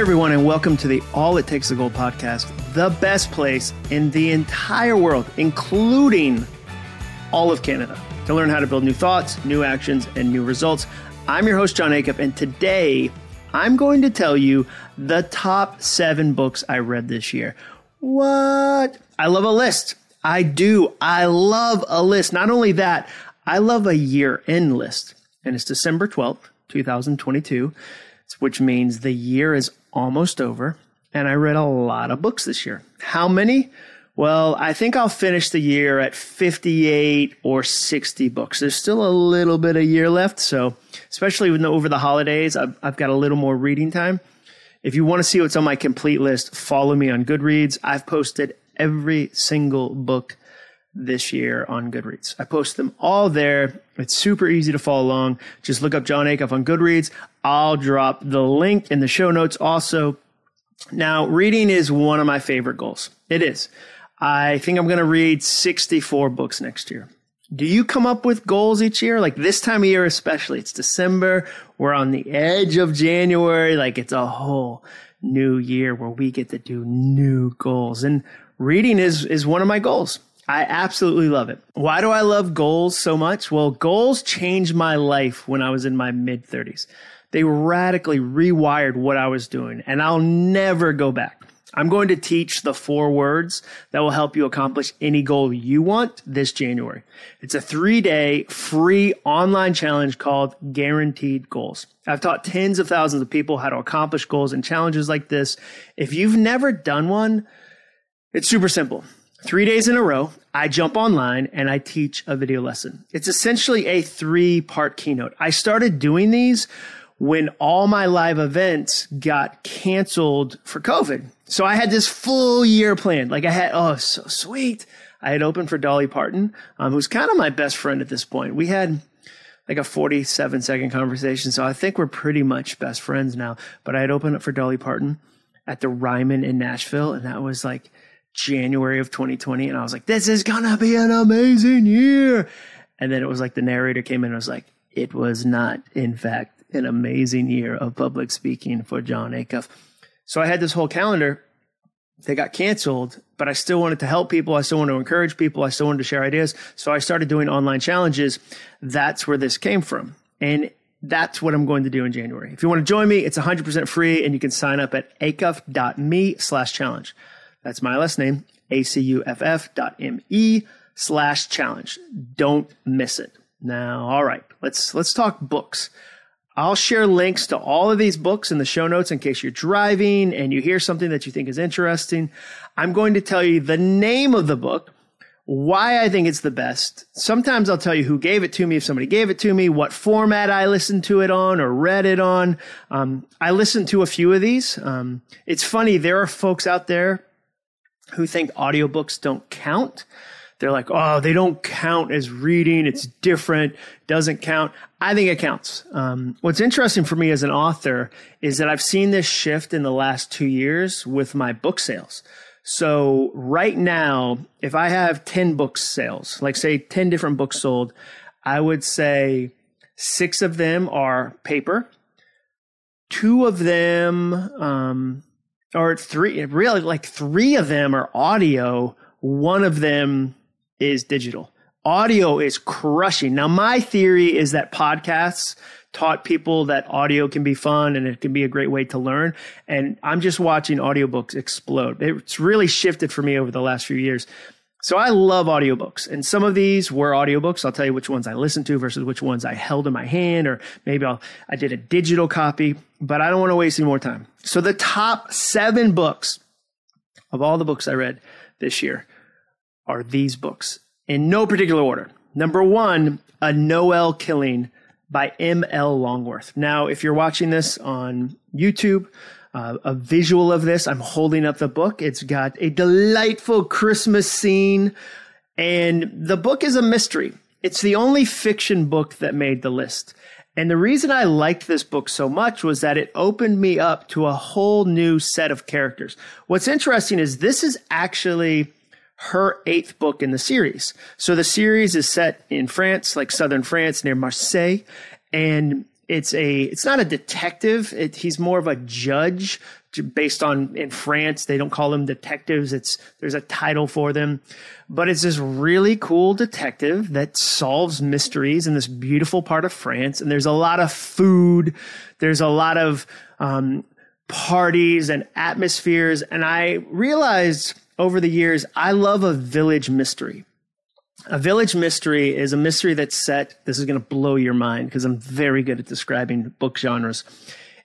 everyone, and welcome to the All It Takes a Goal podcast, the best place in the entire world, including all of Canada, to learn how to build new thoughts, new actions, and new results. I'm your host, Jon Acuff, and today I'm going to tell you the top seven books I read this year. What? I love a list. I do. I love a list. Not only that, I love a year end list. And it's December 12th, 2022, which means the year is almost over. And I read a lot of books this year. How many? Well, I think I'll finish the year at 58 or 60 books. There's still a little bit of year left. So, especially the, over the holidays, I've, I've got a little more reading time. If you want to see what's on my complete list, follow me on Goodreads. I've posted every single book this year on Goodreads. I post them all there. It's super easy to follow along. Just look up Jon Acuff on Goodreads. I'll drop the link in the show notes also. Now, reading is one of my favorite goals. It is. I think I'm going to read 64 books next year. Do you come up with goals each year? Like this time of year, especially. It's December. We're on the edge of January. Like it's a whole new year where we get to do new goals. And reading is, is one of my goals. I absolutely love it. Why do I love goals so much? Well, goals changed my life when I was in my mid 30s. They radically rewired what I was doing, and I'll never go back. I'm going to teach the four words that will help you accomplish any goal you want this January. It's a three day free online challenge called Guaranteed Goals. I've taught tens of thousands of people how to accomplish goals and challenges like this. If you've never done one, it's super simple. Three days in a row, I jump online and I teach a video lesson. It's essentially a three part keynote. I started doing these when all my live events got canceled for COVID. So I had this full year planned. Like I had, oh, so sweet. I had opened for Dolly Parton, um, who's kind of my best friend at this point. We had like a 47 second conversation. So I think we're pretty much best friends now. But I had opened up for Dolly Parton at the Ryman in Nashville. And that was like, January of 2020, and I was like, "This is gonna be an amazing year." And then it was like the narrator came in and was like, "It was not, in fact, an amazing year of public speaking for Jon Acuff." So I had this whole calendar. They got canceled, but I still wanted to help people. I still wanted to encourage people. I still wanted to share ideas. So I started doing online challenges. That's where this came from. And that's what I'm going to do in January. If you want to join me, it's 100% free and you can sign up at acuff.me slash challenge. That's my last name, A-C-U-F-F dot M-E slash challenge. Don't miss it. Now, all right, let's, let's talk books. I'll share links to all of these books in the show notes in case you're driving and you hear something that you think is interesting. I'm going to tell you the name of the book, why I think it's the best. Sometimes I'll tell you who gave it to me, if somebody gave it to me, what format I listened to it on or read it on. Um, I listened to a few of these. Um, it's funny, there are folks out there who think audiobooks don't count. They're like, oh, they don't count as reading. It's different. Doesn't count. I think it counts. Um, what's interesting for me as an author is that I've seen this shift in the last two years with my book sales. So right now, if I have 10 book sales, like say 10 different books sold, I would say six of them are paper. Two of them, um, or three, really like three of them are audio. One of them is digital. Audio is crushing. Now, my theory is that podcasts taught people that audio can be fun and it can be a great way to learn. And I'm just watching audiobooks explode. It's really shifted for me over the last few years. So I love audiobooks and some of these were audiobooks. I'll tell you which ones I listened to versus which ones I held in my hand or maybe I'll, I did a digital copy, but I don't want to waste any more time. So the top seven books of all the books I read this year are these books in no particular order. Number one, A Noel Killing by M.L. Longworth. Now, if you're watching this on YouTube, uh, a visual of this. I'm holding up the book. It's got a delightful Christmas scene, and the book is a mystery. It's the only fiction book that made the list. And the reason I liked this book so much was that it opened me up to a whole new set of characters. What's interesting is this is actually her eighth book in the series. So the series is set in France, like southern France near Marseille. And it's a it's not a detective. It, he's more of a judge based on in France they don't call them detectives. It's there's a title for them, but it's this really cool detective that solves mysteries in this beautiful part of France. And there's a lot of food. There's a lot of um, parties and atmospheres. And I realized over the years I love a village mystery. A village mystery is a mystery that's set. This is going to blow your mind because I'm very good at describing book genres.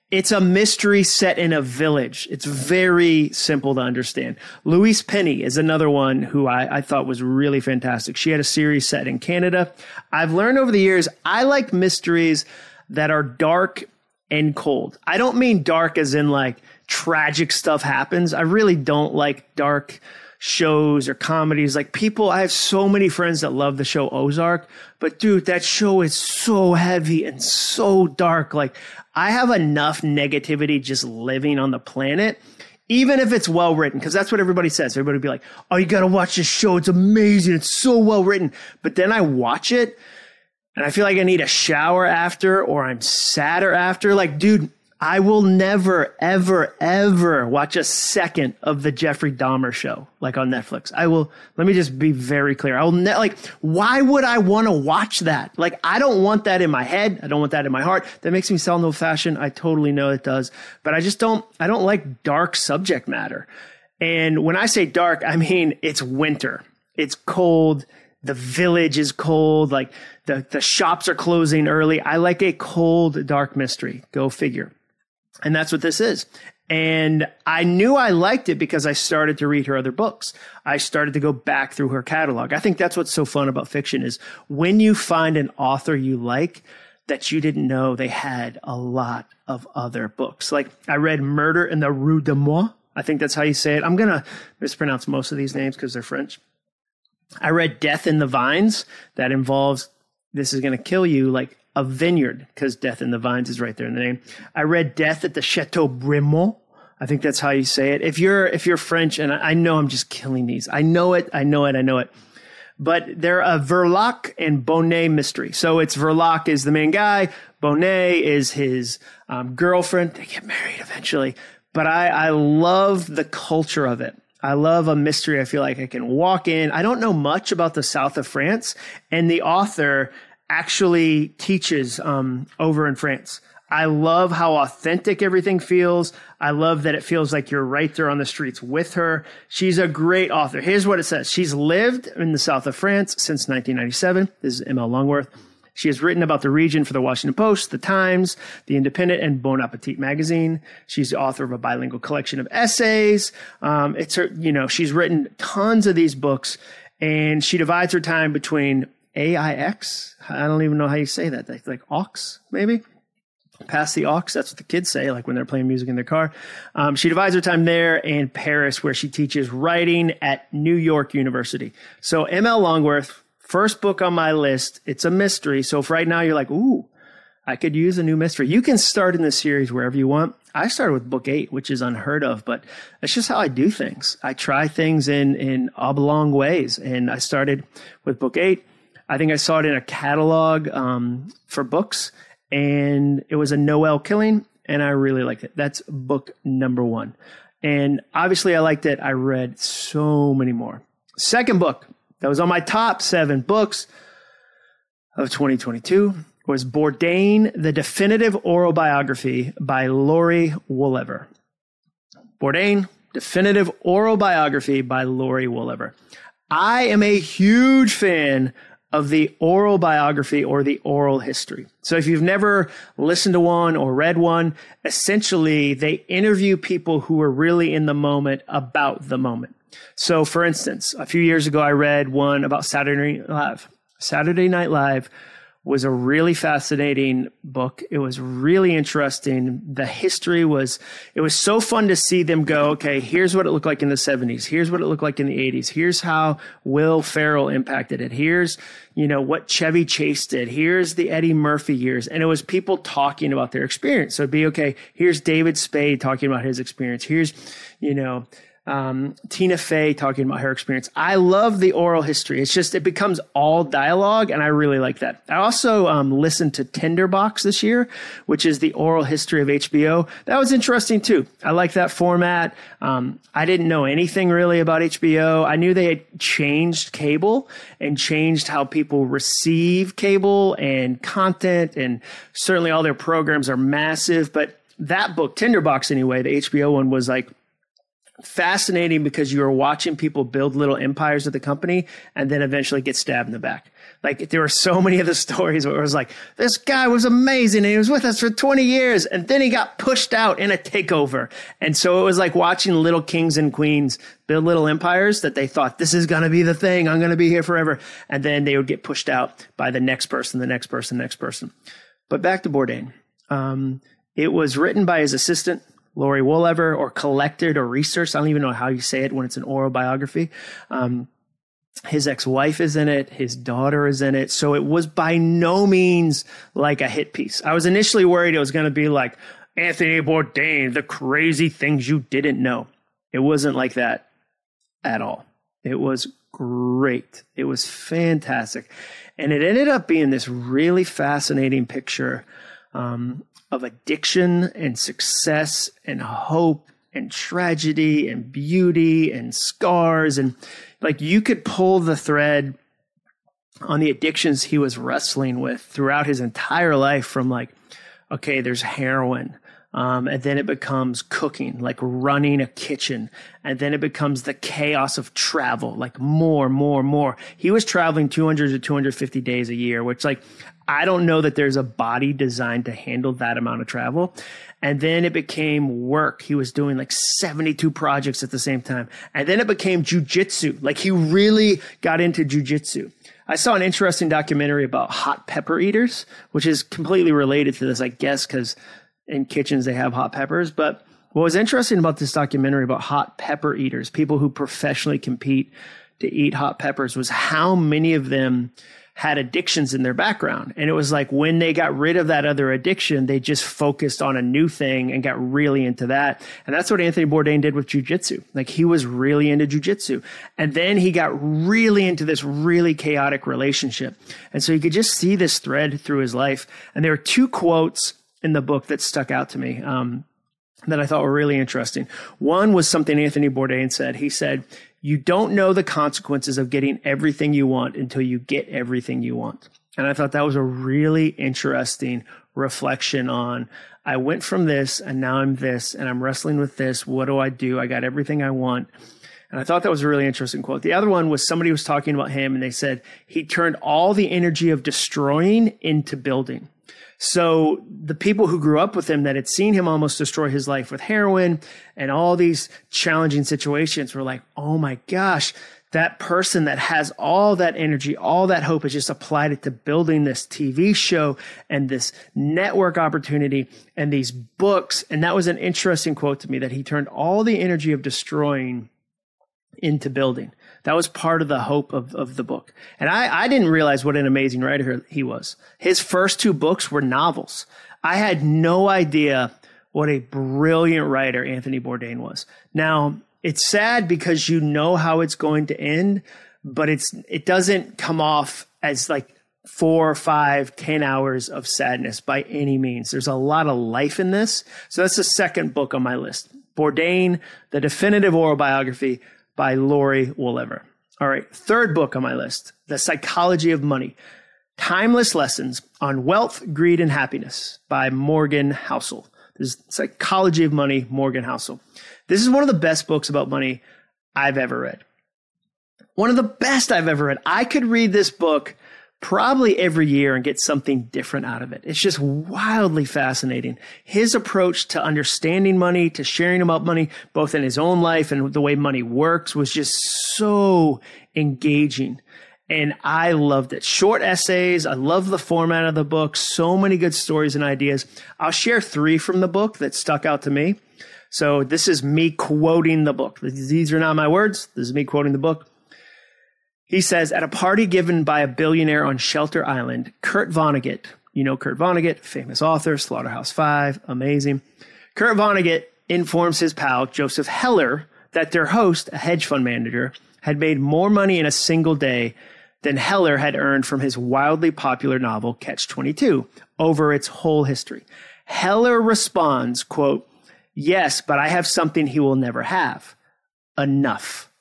It's a mystery set in a village. It's very simple to understand. Louise Penny is another one who I, I, thought was really fantastic. She had a series set in Canada. I've learned over the years, I like mysteries that are dark and cold. I don't mean dark as in like tragic stuff happens. I really don't like dark shows or comedies. Like people, I have so many friends that love the show Ozark, but dude, that show is so heavy and so dark. Like I have enough negativity just living on the planet. Even if it's well written, because that's what everybody says. Everybody be like, "Oh, you got to watch this show. It's amazing. It's so well written." But then I watch it, and I feel like I need a shower after, or I'm sadder after. Like, dude, I will never, ever, ever watch a second of the Jeffrey Dahmer show, like on Netflix. I will, let me just be very clear. I will, ne- like, why would I want to watch that? Like, I don't want that in my head. I don't want that in my heart. That makes me sound old fashioned. I totally know it does, but I just don't, I don't like dark subject matter. And when I say dark, I mean, it's winter. It's cold. The village is cold. Like the, the shops are closing early. I like a cold, dark mystery. Go figure. And that's what this is. And I knew I liked it because I started to read her other books. I started to go back through her catalog. I think that's what's so fun about fiction is when you find an author you like that you didn't know they had a lot of other books. Like I read Murder in the Rue de Moi. I think that's how you say it. I'm going to mispronounce most of these names because they're French. I read Death in the Vines that involves this is going to kill you like a vineyard because Death in the Vines is right there in the name. I read Death at the Chateau Bremont. I think that's how you say it. If you're if you're French, and I know I'm just killing these. I know it. I know it. I know it. But they're a Verlaque and Bonnet mystery. So it's Verlaque is the main guy. Bonnet is his um, girlfriend. They get married eventually. But I, I love the culture of it. I love a mystery. I feel like I can walk in. I don't know much about the south of France, and the author actually teaches um, over in France. I love how authentic everything feels. I love that it feels like you're right there on the streets with her. She's a great author. Here's what it says. She's lived in the south of France since 1997. This is ML Longworth. She has written about the region for the Washington Post, the Times, the Independent, and Bon Appetit magazine. She's the author of a bilingual collection of essays. Um, it's her, you know, she's written tons of these books, and she divides her time between AIX. I don't even know how you say that. Like, like aux, maybe? Pass the aux. That's what the kids say, like when they're playing music in their car. Um, she divides her time there and Paris, where she teaches writing at New York University. So, ML Longworth, first book on my list. It's a mystery. So, if right now you're like, ooh, I could use a new mystery, you can start in the series wherever you want. I started with book eight, which is unheard of, but that's just how I do things. I try things in, in oblong ways. And I started with book eight I think I saw it in a catalog um, for books, and it was a Noel killing, and I really liked it. That's book number one. And obviously, I liked it. I read so many more. Second book that was on my top seven books of 2022 was Bourdain, the definitive oral biography by Laurie Woolever. Bourdain, definitive oral biography by Laurie Woolever. I am a huge fan of the oral biography or the oral history. So if you've never listened to one or read one, essentially they interview people who are really in the moment about the moment. So for instance, a few years ago, I read one about Saturday Night Live. Saturday Night Live was a really fascinating book. It was really interesting. The history was, it was so fun to see them go, okay, here's what it looked like in the 70s. Here's what it looked like in the 80s. Here's how Will Ferrell impacted it. Here's, you know, what Chevy Chase did. Here's the Eddie Murphy years. And it was people talking about their experience. So it'd be, okay, here's David Spade talking about his experience. Here's, you know, um, Tina Fey talking about her experience. I love the oral history. It's just, it becomes all dialogue, and I really like that. I also um, listened to Tinderbox this year, which is the oral history of HBO. That was interesting too. I like that format. Um, I didn't know anything really about HBO. I knew they had changed cable and changed how people receive cable and content, and certainly all their programs are massive. But that book, Tinderbox anyway, the HBO one was like, fascinating because you were watching people build little empires at the company and then eventually get stabbed in the back. Like there were so many of the stories where it was like, this guy was amazing and he was with us for 20 years and then he got pushed out in a takeover. And so it was like watching little kings and queens build little empires that they thought this is going to be the thing. I'm going to be here forever. And then they would get pushed out by the next person, the next person, the next person. But back to Bourdain. Um, it was written by his assistant, Laurie Woolever or collected or researched. I don't even know how you say it when it's an oral biography. Um, his ex-wife is in it. His daughter is in it. So it was by no means like a hit piece. I was initially worried it was going to be like Anthony Bourdain, the crazy things you didn't know. It wasn't like that at all. It was great. It was fantastic. And it ended up being this really fascinating picture um, of addiction and success and hope and tragedy and beauty and scars. And like you could pull the thread on the addictions he was wrestling with throughout his entire life from like, okay, there's heroin. Um, and then it becomes cooking, like running a kitchen. And then it becomes the chaos of travel, like more, more, more. He was traveling 200 to 250 days a year, which like I don't know that there's a body designed to handle that amount of travel. And then it became work. He was doing like 72 projects at the same time. And then it became jujitsu. Like he really got into jujitsu. I saw an interesting documentary about hot pepper eaters, which is completely related to this, I guess, because in kitchens they have hot peppers. But what was interesting about this documentary about hot pepper eaters, people who professionally compete to eat hot peppers, was how many of them had addictions in their background. And it was like when they got rid of that other addiction, they just focused on a new thing and got really into that. And that's what Anthony Bourdain did with jujitsu. Like he was really into jujitsu. And then he got really into this really chaotic relationship. And so you could just see this thread through his life. And there are two quotes in the book that stuck out to me. Um, that I thought were really interesting. One was something Anthony Bourdain said. He said, you don't know the consequences of getting everything you want until you get everything you want. And I thought that was a really interesting reflection on I went from this and now I'm this and I'm wrestling with this. What do I do? I got everything I want. And I thought that was a really interesting quote. The other one was somebody was talking about him and they said he turned all the energy of destroying into building. So the people who grew up with him that had seen him almost destroy his life with heroin and all these challenging situations were like, oh my gosh, that person that has all that energy, all that hope has just applied it to building this TV show and this network opportunity and these books. And that was an interesting quote to me that he turned all the energy of destroying into building. That was part of the hope of, of the book. And I, I didn't realize what an amazing writer he was. His first two books were novels. I had no idea what a brilliant writer Anthony Bourdain was. Now, it's sad because you know how it's going to end, but it's it doesn't come off as like four, five, ten hours of sadness by any means. There's a lot of life in this. So that's the second book on my list. Bourdain, the definitive oral biography by Laurie Woolever. All right, third book on my list, The Psychology of Money. Timeless Lessons on Wealth, Greed, and Happiness by Morgan Housel. This is Psychology of Money, Morgan Housel. This is one of the best books about money I've ever read. One of the best I've ever read. I could read this book probably every year and get something different out of it. It's just wildly fascinating. His approach to understanding money, to sharing about money, both in his own life and the way money works was just so engaging. And I loved it. Short essays. I love the format of the book. So many good stories and ideas. I'll share three from the book that stuck out to me. So this is me quoting the book. These are not my words. This is me quoting the book. He says, at a party given by a billionaire on Shelter Island, Kurt Vonnegut, you know Kurt Vonnegut, famous author, Slaughterhouse Five, amazing. Kurt Vonnegut informs his pal, Joseph Heller, that their host, a hedge fund manager, had made more money in a single day than Heller had earned from his wildly popular novel Catch 22 over its whole history. Heller responds, quote, Yes, but I have something he will never have. Enough.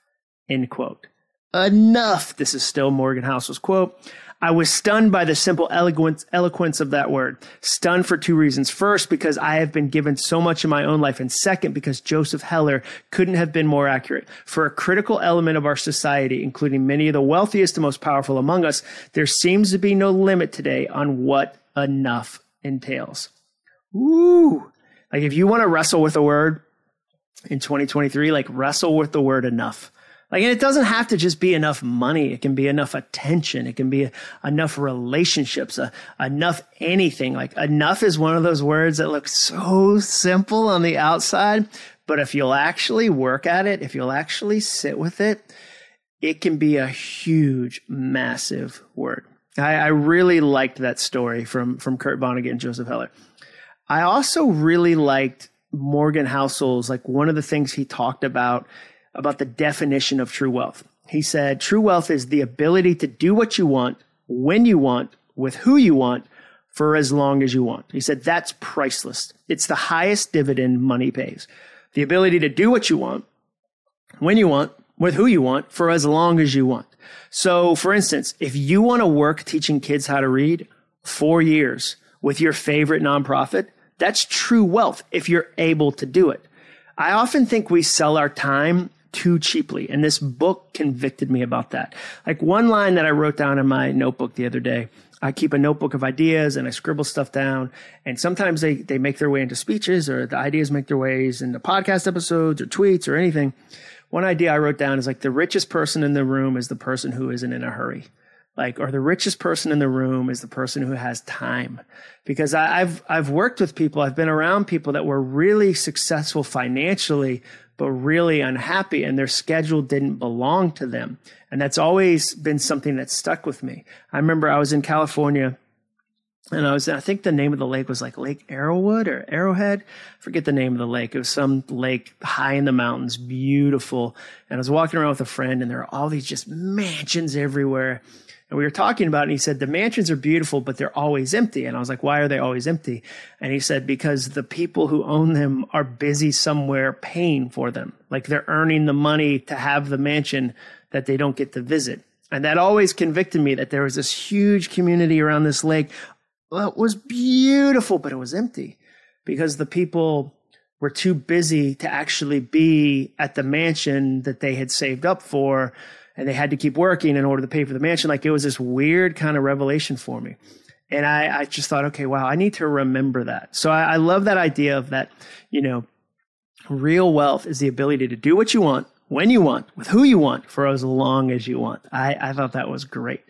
End quote. Enough. This is still Morgan Housel's quote. I was stunned by the simple eloquence, eloquence of that word. Stunned for two reasons. First, because I have been given so much in my own life. And second, because Joseph Heller couldn't have been more accurate. For a critical element of our society, including many of the wealthiest and most powerful among us, there seems to be no limit today on what enough entails. Ooh. Like if you want to wrestle with a word in 2023, like wrestle with the word enough. Like, and it doesn't have to just be enough money. It can be enough attention. It can be enough relationships, uh, enough anything. Like enough is one of those words that look so simple on the outside. But if you'll actually work at it, if you'll actually sit with it, it can be a huge, massive word. I, I really liked that story from, from Kurt Vonnegut and Joseph Heller. I also really liked Morgan Housel's, like one of the things he talked about about the definition of true wealth. He said, true wealth is the ability to do what you want, when you want, with who you want, for as long as you want. He said, that's priceless. It's the highest dividend money pays. The ability to do what you want, when you want, with who you want, for as long as you want. So, for instance, if you want to work teaching kids how to read four years with your favorite nonprofit, that's true wealth if you're able to do it. I often think we sell our time too cheaply. And this book convicted me about that. Like one line that I wrote down in my notebook the other day. I keep a notebook of ideas and I scribble stuff down. And sometimes they, they make their way into speeches or the ideas make their ways into podcast episodes or tweets or anything. One idea I wrote down is like the richest person in the room is the person who isn't in a hurry like or the richest person in the room is the person who has time because I, have i've worked with people i've been around people that were really successful financially but really unhappy and their schedule didn't belong to them and that's always been something that stuck with me i remember i was in california and I was, I think the name of the lake was like Lake Arrowwood or Arrowhead. I forget the name of the lake. It was some lake high in the mountains, beautiful. And I was walking around with a friend and there are all these just mansions everywhere. And we were talking about it, and he said, The mansions are beautiful, but they're always empty. And I was like, Why are they always empty? And he said, Because the people who own them are busy somewhere paying for them. Like they're earning the money to have the mansion that they don't get to visit. And that always convicted me that there was this huge community around this lake. Well, was beautiful, but it was empty because the people were too busy to actually be at the mansion that they had saved up for and they had to keep working in order to pay for the mansion. Like it was this weird kind of revelation for me. And I, I just thought, okay, wow, I need to remember that. So I, I love that idea of that, you know, real wealth is the ability to do what you want, when you want, with who you want, for as long as you want. I, I thought that was great.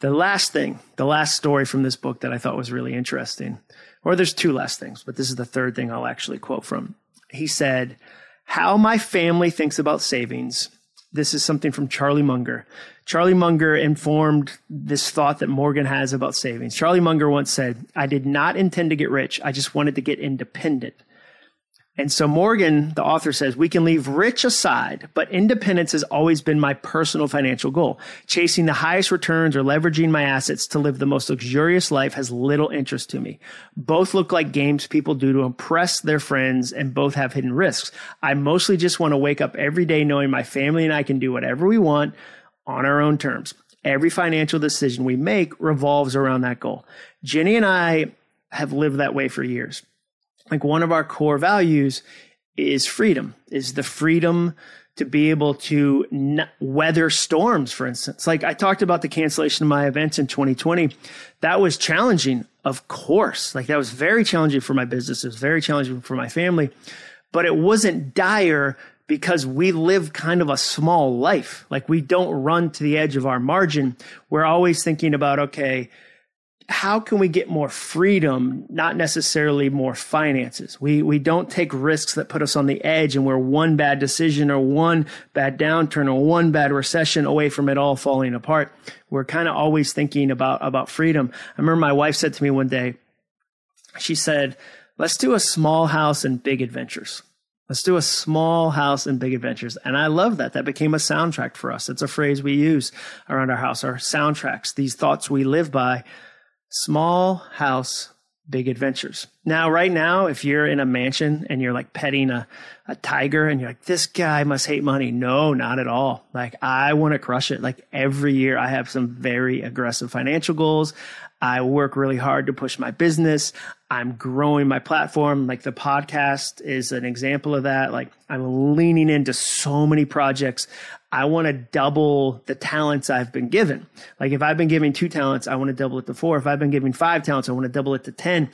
The last thing, the last story from this book that I thought was really interesting, or there's two last things, but this is the third thing I'll actually quote from. He said, How my family thinks about savings this is something from Charlie Munger. Charlie Munger informed this thought that Morgan has about savings. Charlie Munger once said, I did not intend to get rich. I just wanted to get independent. And so Morgan, the author says, we can leave rich aside, but independence has always been my personal financial goal. Chasing the highest returns or leveraging my assets to live the most luxurious life has little interest to me. Both look like games people do to impress their friends and both have hidden risks. I mostly just want to wake up every day knowing my family and I can do whatever we want on our own terms. Every financial decision we make revolves around that goal. Jenny and I have lived that way for years like one of our core values is freedom, is the freedom to be able to n- weather storms, for instance. Like I talked about the cancellation of my events in 2020. That was challenging, of course. Like that was very challenging for my business. It was very challenging for my family, but it wasn't dire because we live kind of a small life. Like we don't run to the edge of our margin. We're always thinking about, okay, how can we get more freedom, not necessarily more finances? We, we don't take risks that put us on the edge and we're one bad decision or one bad downturn or one bad recession away from it all falling apart. We're kind of always thinking about, about freedom. I remember my wife said to me one day, she said, let's do a small house and big adventures. Let's do a small house and big adventures. And I love that. That became a soundtrack for us. It's a phrase we use around our house, our soundtracks, these thoughts we live by. Small house, big adventures. Now, right now, if you're in a mansion and you're like petting a, a tiger and you're like, this guy must hate money. No, not at all. Like, I want to crush it. Like, every year I have some very aggressive financial goals. I work really hard to push my business. I'm growing my platform. Like the podcast is an example of that. Like I'm leaning into so many projects. I want to double the talents I've been given. Like if I've been giving two talents, I want to double it to four. If I've been giving five talents, I want to double it to 10.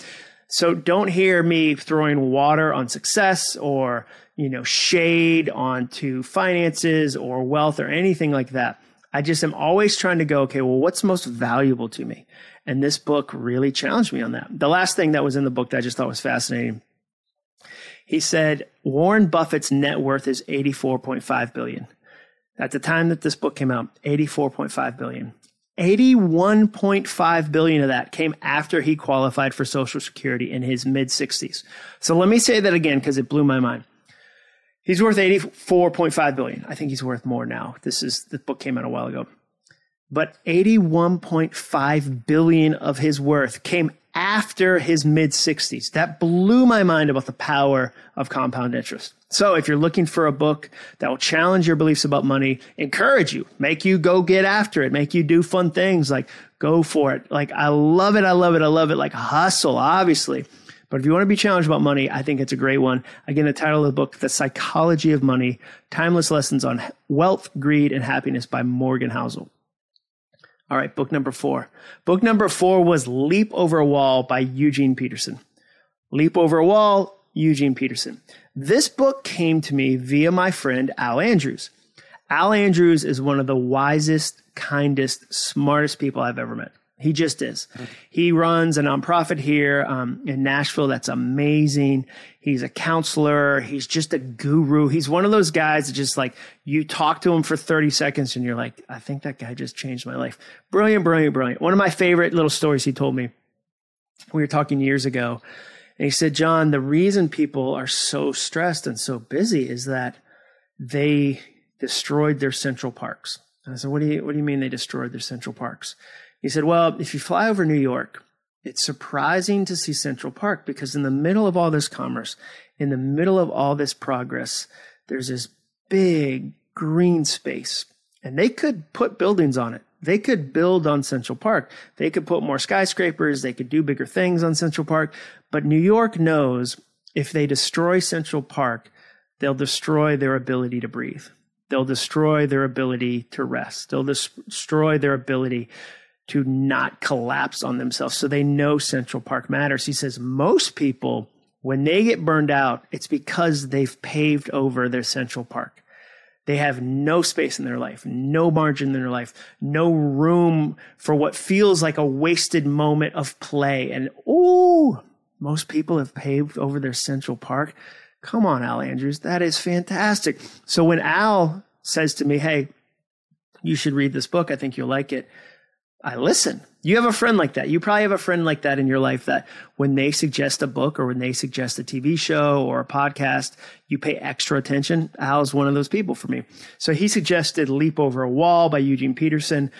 So don't hear me throwing water on success or, you know, shade onto finances or wealth or anything like that. I just am always trying to go, okay, well, what's most valuable to me? And this book really challenged me on that. The last thing that was in the book that I just thought was fascinating. He said Warren Buffett's net worth is 84.5 billion. At the time that this book came out, 84.5 billion. 81.5 billion of that came after he qualified for Social Security in his mid 60s. So let me say that again because it blew my mind. He's worth 84.5 billion. I think he's worth more now. This is the book came out a while ago but 81.5 billion of his worth came after his mid 60s. That blew my mind about the power of compound interest. So if you're looking for a book that will challenge your beliefs about money, encourage you, make you go get after it, make you do fun things like go for it. Like I love it. I love it. I love it. Like hustle, obviously. But if you want to be challenged about money, I think it's a great one. Again, the title of the book, The Psychology of Money, Timeless Lessons on Wealth, Greed, and Happiness by Morgan Housel. All right, book number four. Book number four was Leap Over a Wall by Eugene Peterson. Leap Over a Wall, Eugene Peterson. This book came to me via my friend Al Andrews. Al Andrews is one of the wisest, kindest, smartest people I've ever met. He just is. He runs a nonprofit here um, in Nashville that's amazing. He's a counselor. He's just a guru. He's one of those guys that just like you talk to him for 30 seconds and you're like, I think that guy just changed my life. Brilliant, brilliant, brilliant. One of my favorite little stories he told me. We were talking years ago and he said, Jon, the reason people are so stressed and so busy is that they destroyed their central parks. And I said, what do you, what do you mean they destroyed their central parks? He said, Well, if you fly over New York, it's surprising to see Central Park because in the middle of all this commerce, in the middle of all this progress, there's this big green space. And they could put buildings on it. They could build on Central Park. They could put more skyscrapers. They could do bigger things on Central Park. But New York knows if they destroy Central Park, they'll destroy their ability to breathe. They'll destroy their ability to rest. They'll destroy their ability to not collapse on themselves. So they know Central Park matters. He says most people, when they get burned out, it's because they've paved over their Central Park. They have no space in their life, no margin in their life, no room for what feels like a wasted moment of play. And oh, most people have paved over their Central Park. Come on, Al Andrews. That is fantastic. So when Al says to me, Hey, you should read this book. I think you'll like it. I listen. You have a friend like that. You probably have a friend like that in your life that when they suggest a book or when they suggest a TV show or a podcast, you pay extra attention. Al's one of those people for me. So he suggested Leap Over a Wall by Eugene Peterson,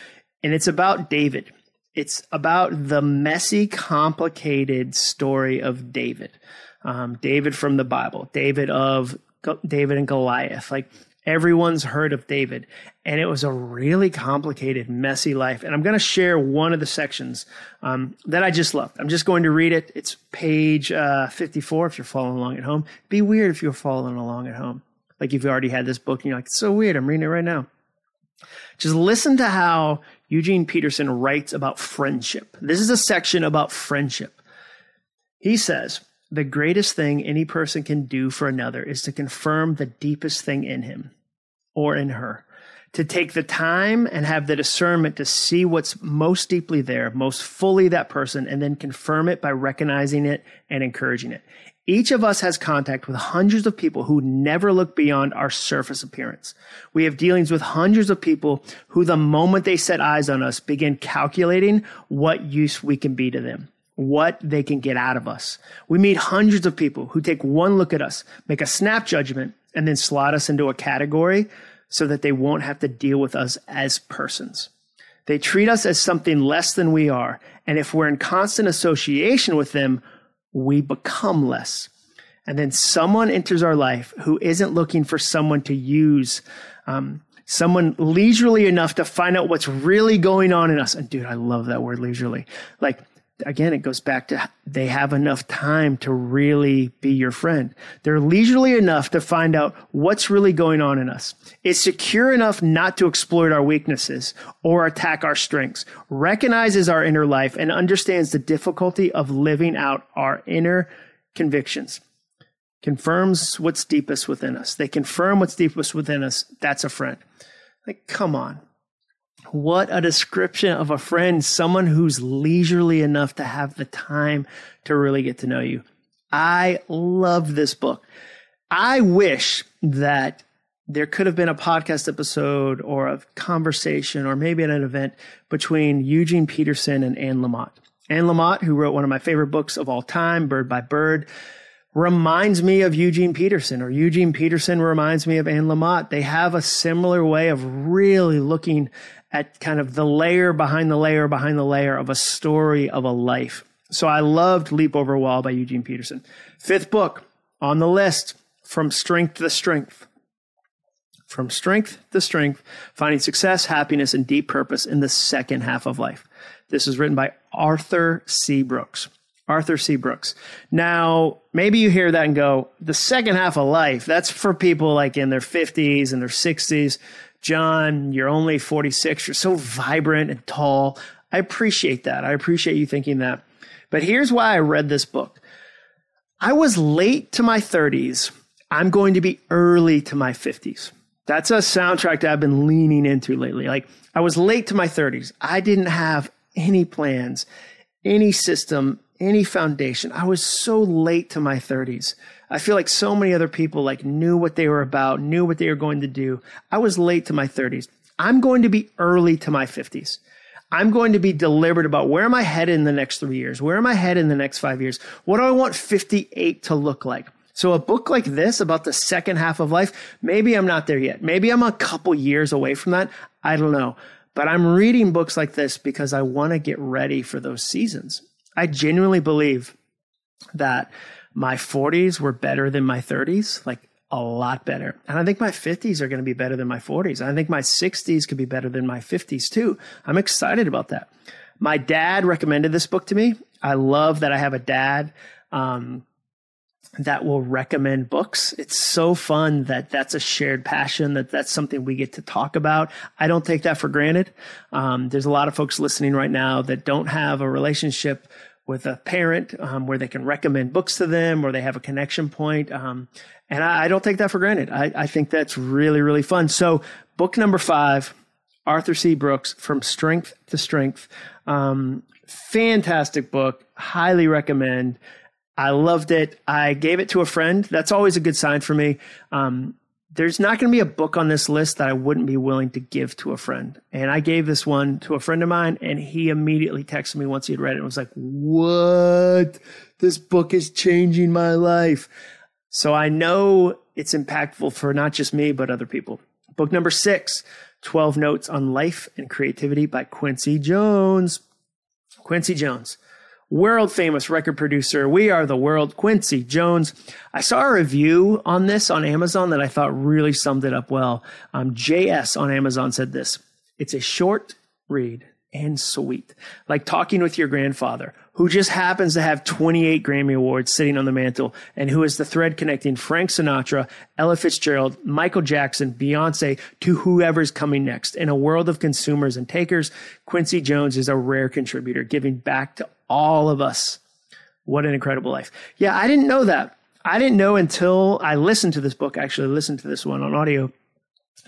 and it's about David. It's about the messy, complicated story of David. Um, David from the Bible, David of David and Goliath. Like Everyone's heard of David. And it was a really complicated, messy life. And I'm going to share one of the sections um, that I just loved. I'm just going to read it. It's page uh, 54 if you're following along at home. Be weird if you're following along at home. Like if you already had this book and you're like, it's so weird. I'm reading it right now. Just listen to how Eugene Peterson writes about friendship. This is a section about friendship. He says, the greatest thing any person can do for another is to confirm the deepest thing in him or in her. To take the time and have the discernment to see what's most deeply there, most fully that person, and then confirm it by recognizing it and encouraging it. Each of us has contact with hundreds of people who never look beyond our surface appearance. We have dealings with hundreds of people who, the moment they set eyes on us, begin calculating what use we can be to them. What they can get out of us. We meet hundreds of people who take one look at us, make a snap judgment, and then slot us into a category so that they won't have to deal with us as persons. They treat us as something less than we are. And if we're in constant association with them, we become less. And then someone enters our life who isn't looking for someone to use, um, someone leisurely enough to find out what's really going on in us. And dude, I love that word leisurely. Like again, it goes back to they have enough time to really be your friend. They're leisurely enough to find out what's really going on in us. It's secure enough not to exploit our weaknesses or attack our strengths, recognizes our inner life, and understands the difficulty of living out our inner convictions. Confirms what's deepest within us. They confirm what's deepest within us. That's a friend. Like, come on. What a description of a friend, someone who's leisurely enough to have the time to really get to know you. I love this book. I wish that there could have been a podcast episode or a conversation or maybe at an event between Eugene Peterson and Anne Lamott. Anne Lamott, who wrote one of my favorite books of all time, Bird by Bird, reminds me of Eugene Peterson, or Eugene Peterson reminds me of Anne Lamott. They have a similar way of really looking at kind of the layer behind the layer behind the layer of a story of a life. So I loved Leap Over a Wall by Eugene Peterson. Fifth book on the list, From Strength to Strength. From Strength to Strength, Finding Success, Happiness, and Deep Purpose in the Second Half of Life. This is written by Arthur C. Brooks. Arthur C. Brooks. Now, maybe you hear that and go, the second half of life, that's for people like in their 50s and their 60s. Jon, you're only 46. You're so vibrant and tall. I appreciate that. I appreciate you thinking that. But here's why I read this book. I was late to my 30s. I'm going to be early to my 50s. That's a soundtrack that I've been leaning into lately. Like, I was late to my 30s. I didn't have any plans, any system, any foundation. I was so late to my 30s. I feel like so many other people like knew what they were about, knew what they were going to do. I was late to my 30s. I'm going to be early to my 50s. I'm going to be deliberate about where am I headed in the next three years? Where am I headed in the next five years? What do I want 58 to look like? So a book like this about the second half of life, maybe I'm not there yet. Maybe I'm a couple years away from that. I don't know. But I'm reading books like this because I want to get ready for those seasons. I genuinely believe that my 40s were better than my 30s, like a lot better. And I think my 50s are going to be better than my 40s. I think my 60s could be better than my 50s too. I'm excited about that. My dad recommended this book to me. I love that I have a dad um, that will recommend books. It's so fun that that's a shared passion, that that's something we get to talk about. I don't take that for granted. Um, there's a lot of folks listening right now that don't have a relationship with a parent um, where they can recommend books to them or they have a connection point. Um, and I, I, don't take that for granted. I, I, think that's really, really fun. So, book number five, Arthur C. Brooks, From Strength to Strength. Um, fantastic book. Highly recommend. I loved it. I gave it to a friend. That's always a good sign for me. Um, there's not going to be a book on this list that I wouldn't be willing to give to a friend. And I gave this one to a friend of mine, and he immediately texted me once he had read it and was like, What? This book is changing my life. So I know it's impactful for not just me, but other people. Book number six 12 Notes on Life and Creativity by Quincy Jones. Quincy Jones world famous record producer. We are the world, Quincy Jones. I saw a review on this on Amazon that I thought really summed it up well. Um, JS on Amazon said this It's a short read and sweet, like talking with your grandfather, who just happens to have 28 Grammy Awards sitting on the mantle, and who is the thread connecting Frank Sinatra, Ella Fitzgerald, Michael Jackson, Beyonce to whoever's coming next. In a world of consumers and takers, Quincy Jones is a rare contributor, giving back to all of us. What an incredible life. Yeah, I didn't know that. I didn't know until I listened to this book, actually listened to this one on audio,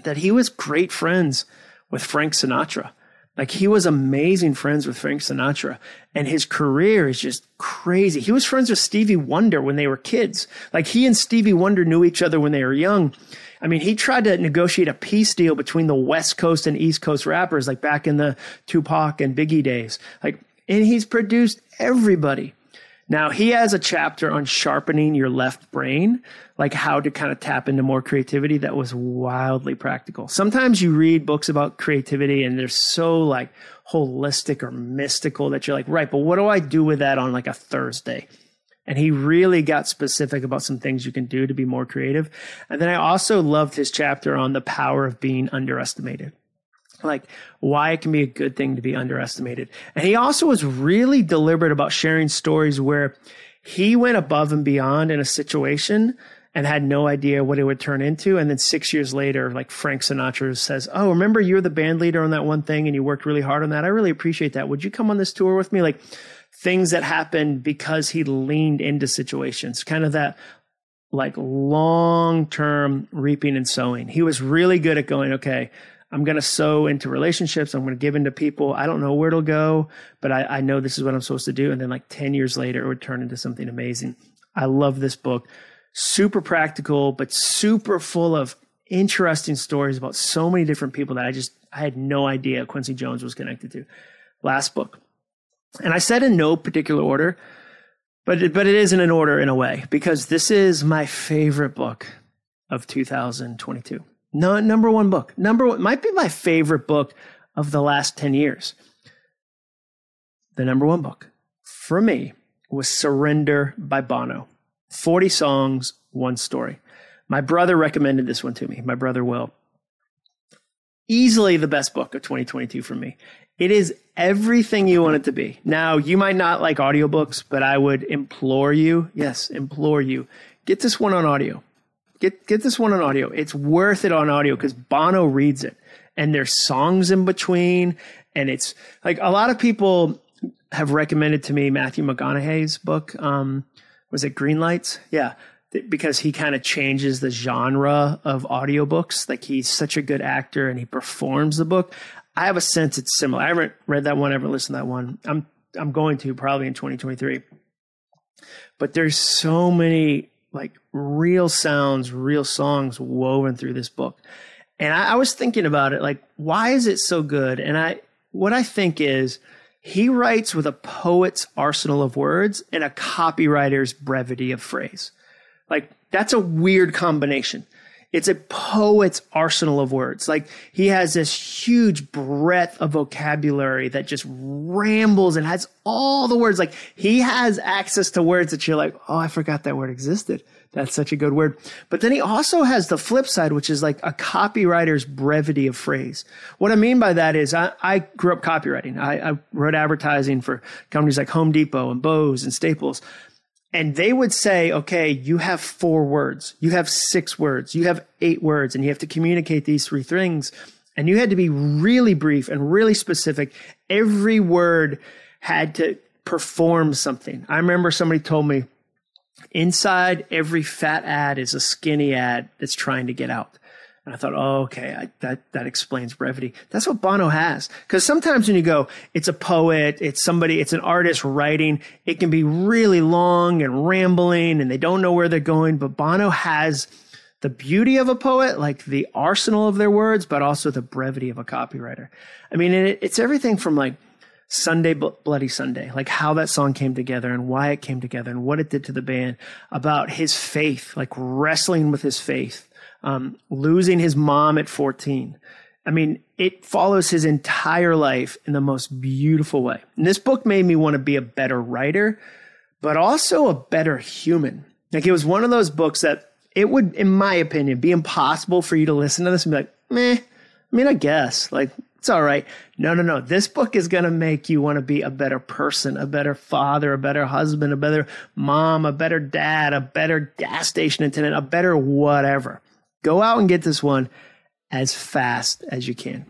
that he was great friends with Frank Sinatra. Like he was amazing friends with Frank Sinatra and his career is just crazy. He was friends with Stevie Wonder when they were kids. Like he and Stevie Wonder knew each other when they were young. I mean, he tried to negotiate a peace deal between the West Coast and East Coast rappers, like back in the Tupac and Biggie days. Like and he's produced everybody. Now, he has a chapter on sharpening your left brain, like how to kind of tap into more creativity that was wildly practical. Sometimes you read books about creativity and they're so like holistic or mystical that you're like, right, but what do I do with that on like a Thursday? And he really got specific about some things you can do to be more creative. And then I also loved his chapter on the power of being underestimated like why it can be a good thing to be underestimated. And he also was really deliberate about sharing stories where he went above and beyond in a situation and had no idea what it would turn into. And then six years later, like Frank Sinatra says, Oh, remember you're the band leader on that one thing and you worked really hard on that. I really appreciate that. Would you come on this tour with me? Like things that happened because he leaned into situations, kind of that like long term reaping and sowing. He was really good at going, okay, I'm going to sow into relationships. I'm going to give into people. I don't know where it'll go, but I, I, know this is what I'm supposed to do. And then like 10 years later, it would turn into something amazing. I love this book. Super practical, but super full of interesting stories about so many different people that I just, I had no idea Quincy Jones was connected to. Last book. And I said in no particular order, but it, but it is in an order in a way because this is my favorite book of 2022. No, number one book. Number one might be my favorite book of the last 10 years. The number one book for me was Surrender by Bono. 40 songs, one story. My brother recommended this one to me. My brother Will. Easily the best book of 2022 for me. It is everything you want it to be. Now, you might not like audiobooks, but I would implore you, yes, implore you, get this one on audio. Get get this one on audio. It's worth it on audio because Bono reads it, and there's songs in between, and it's like a lot of people have recommended to me Matthew McConaughey's book. Um, was it Green Lights? Yeah, because he kind of changes the genre of audiobooks. Like he's such a good actor and he performs the book. I have a sense it's similar. I haven't read that one, I haven't listened to that one. I'm I'm going to probably in 2023. But there's so many like real sounds, real songs woven through this book. And I, I, was thinking about it, like, why is it so good? And I, what I think is he writes with a poet's arsenal of words and a copywriter's brevity of phrase. Like, that's a weird combination. It's a poet's arsenal of words. Like he has this huge breadth of vocabulary that just rambles and has all the words. Like he has access to words that you're like, oh, I forgot that word existed. That's such a good word. But then he also has the flip side, which is like a copywriter's brevity of phrase. What I mean by that is I, I grew up copywriting. I, I wrote advertising for companies like Home Depot and Bose and Staples. And they would say, okay, you have four words, you have six words, you have eight words, and you have to communicate these three things. And you had to be really brief and really specific. Every word had to perform something. I remember somebody told me inside every fat ad is a skinny ad that's trying to get out. And I thought, oh, okay, I, that that explains brevity. That's what Bono has. Because sometimes when you go, it's a poet, it's somebody, it's an artist writing. It can be really long and rambling, and they don't know where they're going. But Bono has the beauty of a poet, like the arsenal of their words, but also the brevity of a copywriter. I mean, it, it's everything from like Sunday Bloody Sunday, like how that song came together and why it came together and what it did to the band, about his faith, like wrestling with his faith um, losing his mom at 14. I mean, it follows his entire life in the most beautiful way. And this book made me want to be a better writer, but also a better human. Like it was one of those books that it would, in my opinion, be impossible for you to listen to this and be like, meh. I mean, I guess like it's all right. No, no, no. This book is going to make you want to be a better person, a better father, a better husband, a better mom, a better dad, a better gas station attendant, a better whatever. Go out and get this one as fast as you can.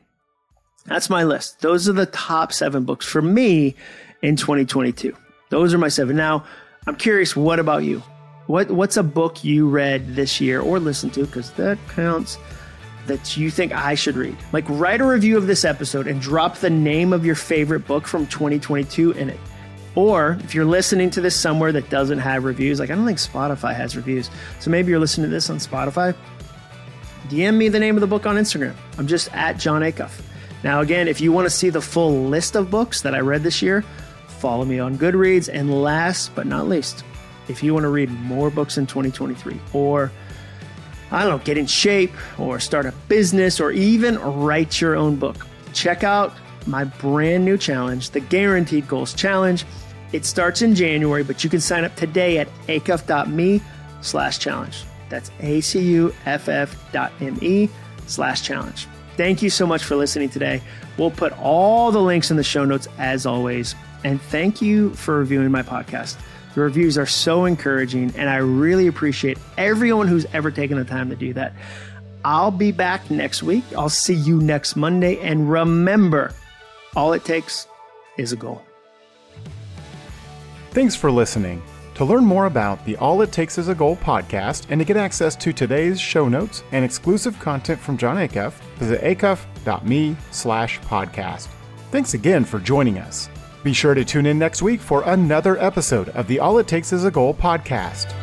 That's my list. Those are the top seven books for me in 2022. Those are my seven. Now, I'm curious, what about you? What What's a book you read this year or listened to, because that counts, that you think I should read? Like, write a review of this episode and drop the name of your favorite book from 2022 in it. Or if you're listening to this somewhere that doesn't have reviews, like I don't think Spotify has reviews. So maybe you're listening to this on Spotify, DM me the name of the book on Instagram. I'm just at Jon Acuff. Now, again, if you want to see the full list of books that I read this year, follow me on Goodreads. And last but not least, if you want to read more books in 2023 or I don't know, get in shape or start a business or even write your own book, check out my brand new challenge, the Guaranteed Goals Challenge. It starts in January, but you can sign up today at acuff.me slash challenge. That's A-C-U-F-F dot M-E slash challenge. Thank you so much for listening today. We'll put all the links in the show notes as always. And thank you for reviewing my podcast. The reviews are so encouraging, and I really appreciate everyone who's ever taken the time to do that. I'll be back next week. I'll see you next Monday. And remember, all it takes is a goal. Thanks for listening. To learn more about the All It Takes Is a Goal podcast and to get access to today's show notes and exclusive content from Jon Acuff, visit acuff.me slash podcast. Thanks again for joining us. Be sure to tune in next week for another episode of the All It Takes Is a Goal podcast.